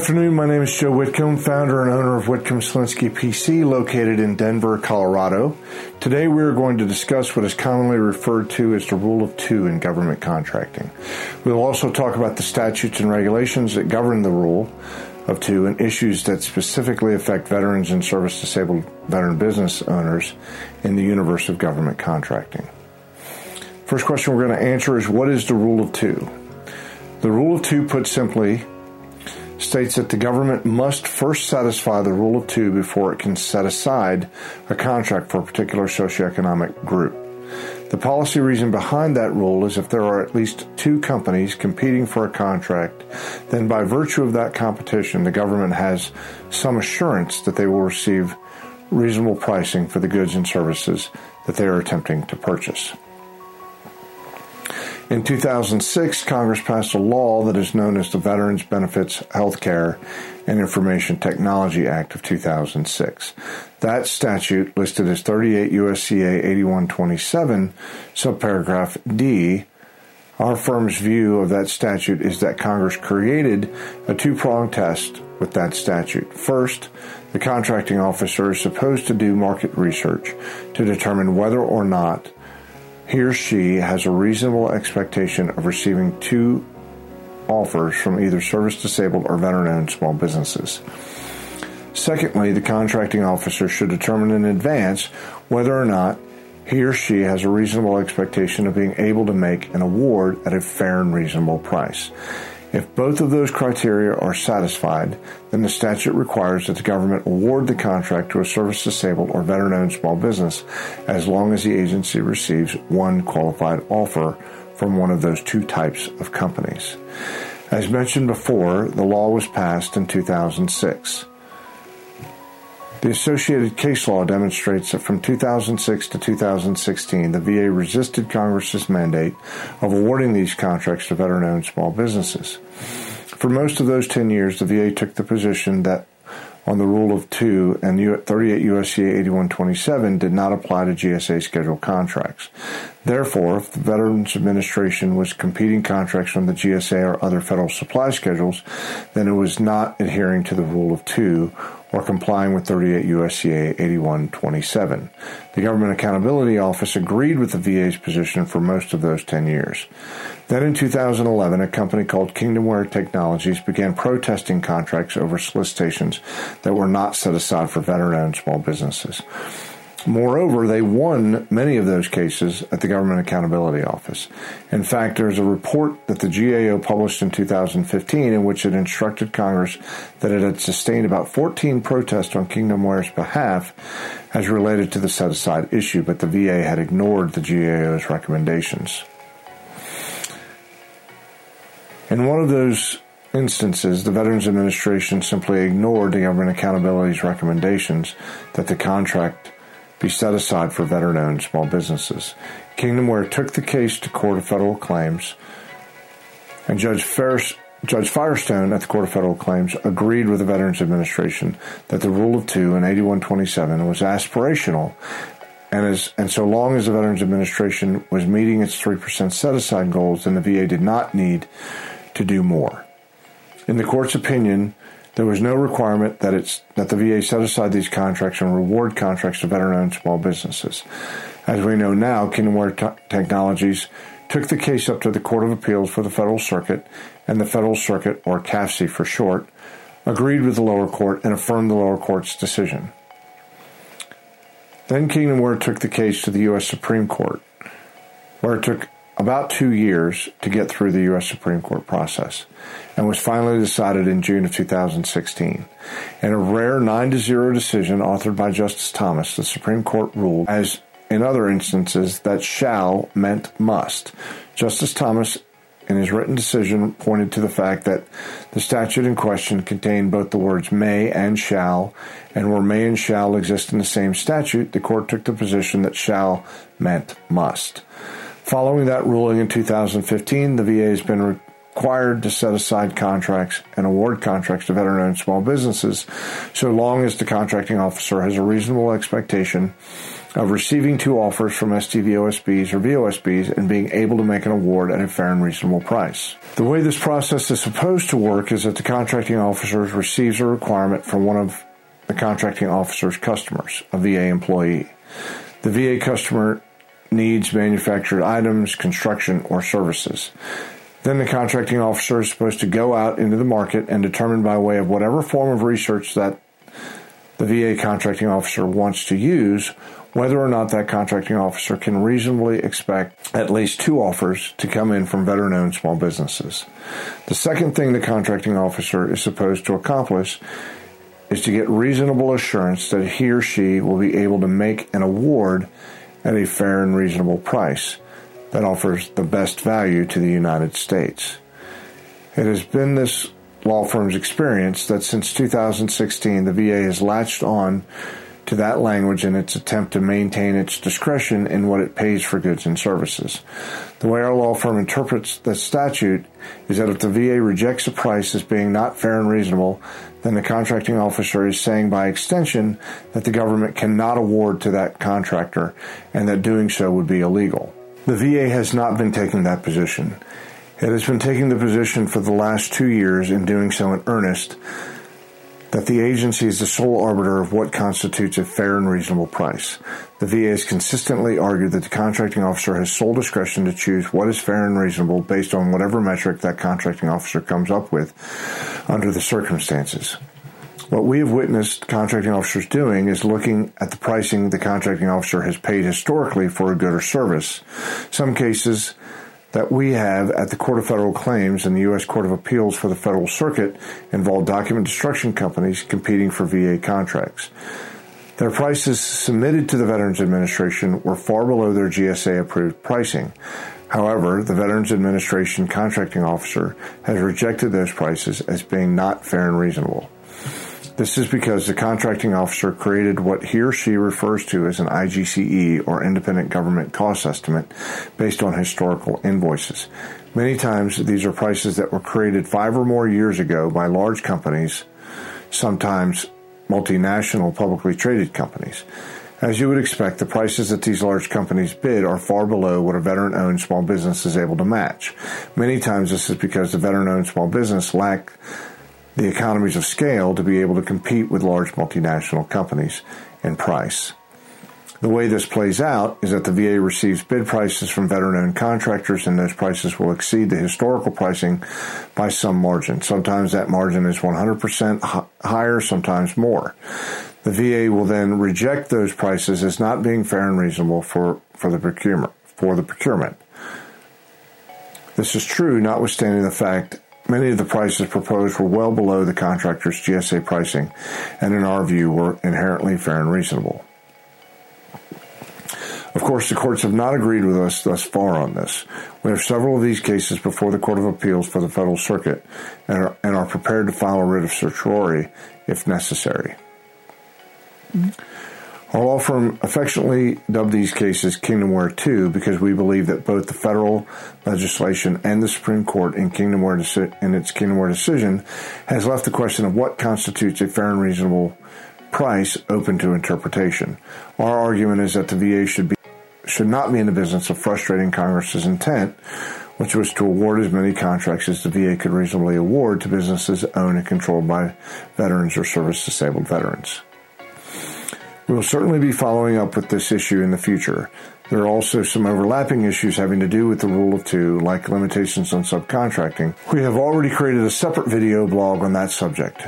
afternoon. My name is Joe Whitcomb, founder and owner of Whitcomb Selinsky PC, located in Denver, Colorado. Today we are going to discuss what is commonly referred to as the rule of two in government contracting. We'll also talk about the statutes and regulations that govern the rule of two and issues that specifically affect veterans and service disabled veteran business owners in the universe of government contracting. First question we're going to answer is what is the rule of two? The rule of two, put simply, states that the government must first satisfy the rule of two before it can set aside a contract for a particular socioeconomic group. The policy reason behind that rule is if there are at least two companies competing for a contract, then by virtue of that competition, the government has some assurance that they will receive reasonable pricing for the goods and services that they are attempting to purchase. In 2006, Congress passed a law that is known as the Veterans Benefits Healthcare and Information Technology Act of 2006. That statute, listed as 38 USCA 8127, subparagraph D, our firm's view of that statute is that Congress created a two pronged test with that statute. First, the contracting officer is supposed to do market research to determine whether or not he or she has a reasonable expectation of receiving two offers from either service disabled or veteran owned small businesses. Secondly, the contracting officer should determine in advance whether or not he or she has a reasonable expectation of being able to make an award at a fair and reasonable price. If both of those criteria are satisfied, then the statute requires that the government award the contract to a service disabled or veteran owned small business as long as the agency receives one qualified offer from one of those two types of companies. As mentioned before, the law was passed in 2006. The associated case law demonstrates that from 2006 to 2016, the VA resisted Congress's mandate of awarding these contracts to veteran owned small businesses. For most of those 10 years, the VA took the position that on the rule of two and 38 USC 8127 did not apply to GSA schedule contracts. Therefore, if the Veterans Administration was competing contracts on the GSA or other federal supply schedules, then it was not adhering to the rule of two or complying with 38 USCA 8127. The Government Accountability Office agreed with the VA's position for most of those 10 years. Then in 2011, a company called Kingdomware Technologies began protesting contracts over solicitations that were not set aside for veteran owned small businesses. Moreover, they won many of those cases at the Government Accountability Office. In fact, there's a report that the GAO published in 2015 in which it instructed Congress that it had sustained about 14 protests on Kingdomware's behalf as related to the set aside issue, but the VA had ignored the GAO's recommendations. In one of those instances, the Veterans Administration simply ignored the Government Accountability's recommendations that the contract be set aside for veteran owned small businesses. Kingdomware took the case to Court of Federal Claims, and Judge, Ferris, Judge Firestone at the Court of Federal Claims agreed with the Veterans Administration that the Rule of Two in 8127 was aspirational, and, as, and so long as the Veterans Administration was meeting its 3% set aside goals, then the VA did not need to do more. In the court's opinion, there was no requirement that it's that the VA set aside these contracts and reward contracts to veteran-owned small businesses. As we know now, Kingdomware T- Technologies took the case up to the Court of Appeals for the Federal Circuit, and the Federal Circuit, or CAFC for short, agreed with the lower court and affirmed the lower court's decision. Then Kingdomware took the case to the U.S. Supreme Court, where it took about two years to get through the U.S. Supreme Court process and was finally decided in June of 2016. In a rare 9 to 0 decision authored by Justice Thomas, the Supreme Court ruled, as in other instances, that shall meant must. Justice Thomas, in his written decision, pointed to the fact that the statute in question contained both the words may and shall, and where may and shall exist in the same statute, the court took the position that shall meant must. Following that ruling in 2015, the VA has been required to set aside contracts and award contracts to veteran owned small businesses so long as the contracting officer has a reasonable expectation of receiving two offers from SDVOSBs or VOSBs and being able to make an award at a fair and reasonable price. The way this process is supposed to work is that the contracting officer receives a requirement from one of the contracting officer's customers, a VA employee. The VA customer needs manufactured items, construction, or services. Then the contracting officer is supposed to go out into the market and determine by way of whatever form of research that the VA contracting officer wants to use whether or not that contracting officer can reasonably expect at least two offers to come in from veteran owned small businesses. The second thing the contracting officer is supposed to accomplish is to get reasonable assurance that he or she will be able to make an award at a fair and reasonable price that offers the best value to the United States. It has been this law firm's experience that since 2016 the VA has latched on to that language in its attempt to maintain its discretion in what it pays for goods and services. The way our law firm interprets the statute is that if the VA rejects a price as being not fair and reasonable, then the contracting officer is saying by extension that the government cannot award to that contractor and that doing so would be illegal. The VA has not been taking that position. It has been taking the position for the last two years in doing so in earnest that the agency is the sole arbiter of what constitutes a fair and reasonable price. The VA has consistently argued that the contracting officer has sole discretion to choose what is fair and reasonable based on whatever metric that contracting officer comes up with under the circumstances. What we have witnessed contracting officers doing is looking at the pricing the contracting officer has paid historically for a good or service. Some cases that we have at the Court of Federal Claims and the U.S. Court of Appeals for the Federal Circuit involve document destruction companies competing for VA contracts. Their prices submitted to the Veterans Administration were far below their GSA approved pricing. However, the Veterans Administration contracting officer has rejected those prices as being not fair and reasonable. This is because the contracting officer created what he or she refers to as an IGCE or independent government cost estimate based on historical invoices. Many times these are prices that were created five or more years ago by large companies, sometimes multinational publicly traded companies. As you would expect, the prices that these large companies bid are far below what a veteran owned small business is able to match. Many times this is because the veteran owned small business lack the economies of scale to be able to compete with large multinational companies in price. The way this plays out is that the VA receives bid prices from veteran owned contractors, and those prices will exceed the historical pricing by some margin. Sometimes that margin is 100% higher, sometimes more. The VA will then reject those prices as not being fair and reasonable for, for the procurement for the procurement. This is true notwithstanding the fact Many of the prices proposed were well below the contractor's GSA pricing, and in our view were inherently fair and reasonable. Of course, the courts have not agreed with us thus far on this. We have several of these cases before the Court of Appeals for the Federal Circuit and are, and are prepared to file a writ of certiorari if necessary. Mm-hmm. Our law firm affectionately dubbed these cases Kingdomware 2 because we believe that both the federal legislation and the Supreme Court in, Kingdomware in its Kingdomware decision has left the question of what constitutes a fair and reasonable price open to interpretation. Our argument is that the VA should be should not be in the business of frustrating Congress's intent, which was to award as many contracts as the VA could reasonably award to businesses owned and controlled by veterans or service disabled veterans. We will certainly be following up with this issue in the future. There are also some overlapping issues having to do with the rule of two, like limitations on subcontracting. We have already created a separate video blog on that subject.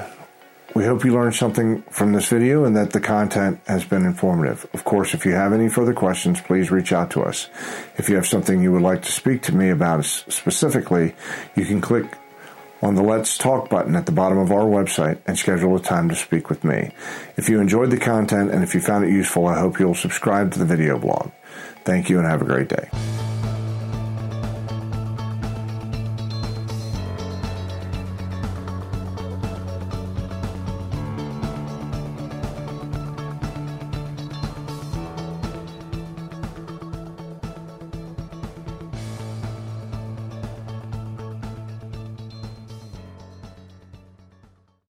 We hope you learned something from this video and that the content has been informative. Of course, if you have any further questions, please reach out to us. If you have something you would like to speak to me about specifically, you can click on the Let's Talk button at the bottom of our website and schedule a time to speak with me. If you enjoyed the content and if you found it useful, I hope you'll subscribe to the video blog. Thank you and have a great day.